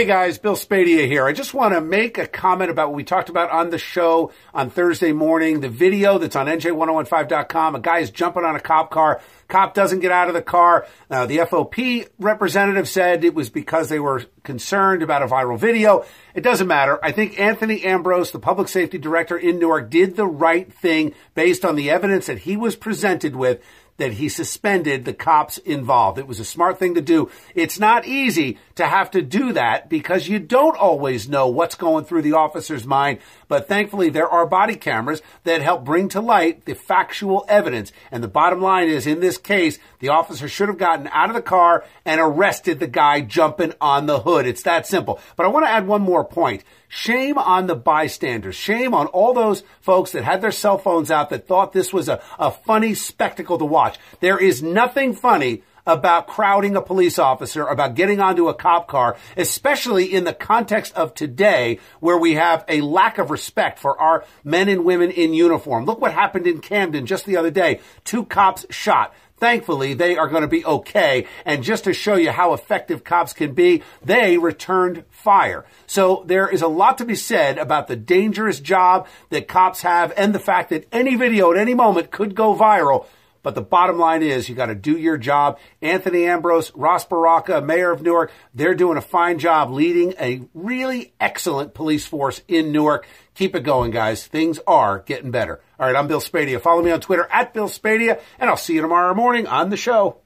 Hey guys, Bill Spadea here. I just want to make a comment about what we talked about on the show on Thursday morning. The video that's on NJ1015.com. A guy is jumping on a cop car. Cop doesn't get out of the car. The FOP representative said it was because they were concerned about a viral video. It doesn't matter. I think Anthony Ambrose, the public safety director in Newark, did the right thing based on the evidence that he was presented with that he suspended the cops involved. It was a smart thing to do. It's not easy to have to do that because you don't always know what's going through the officer's mind. But thankfully, there are body cameras that help bring to light the factual evidence. And the bottom line is, in this case, the officer should have gotten out of the car and arrested the guy jumping on the hood. It's that simple. But I want to add one more point. Shame on the bystanders. Shame on all those folks that had their cell phones out that thought this was a, a funny spectacle to watch. There is nothing funny about crowding a police officer, about getting onto a cop car, especially in the context of today where we have a lack of respect for our men and women in uniform. Look what happened in Camden just the other day. Two cops shot. Thankfully, they are going to be okay. And just to show you how effective cops can be, they returned fire. So there is a lot to be said about the dangerous job that cops have and the fact that any video at any moment could go viral. But the bottom line is you got to do your job. Anthony Ambrose, Ras Baraka, Mayor of Newark, they're doing a fine job leading a really excellent police force in Newark. Keep it going, guys. Things are getting better. All right, I'm Bill Spadea. Follow me on Twitter at Bill Spadea, and I'll see you tomorrow morning on the show.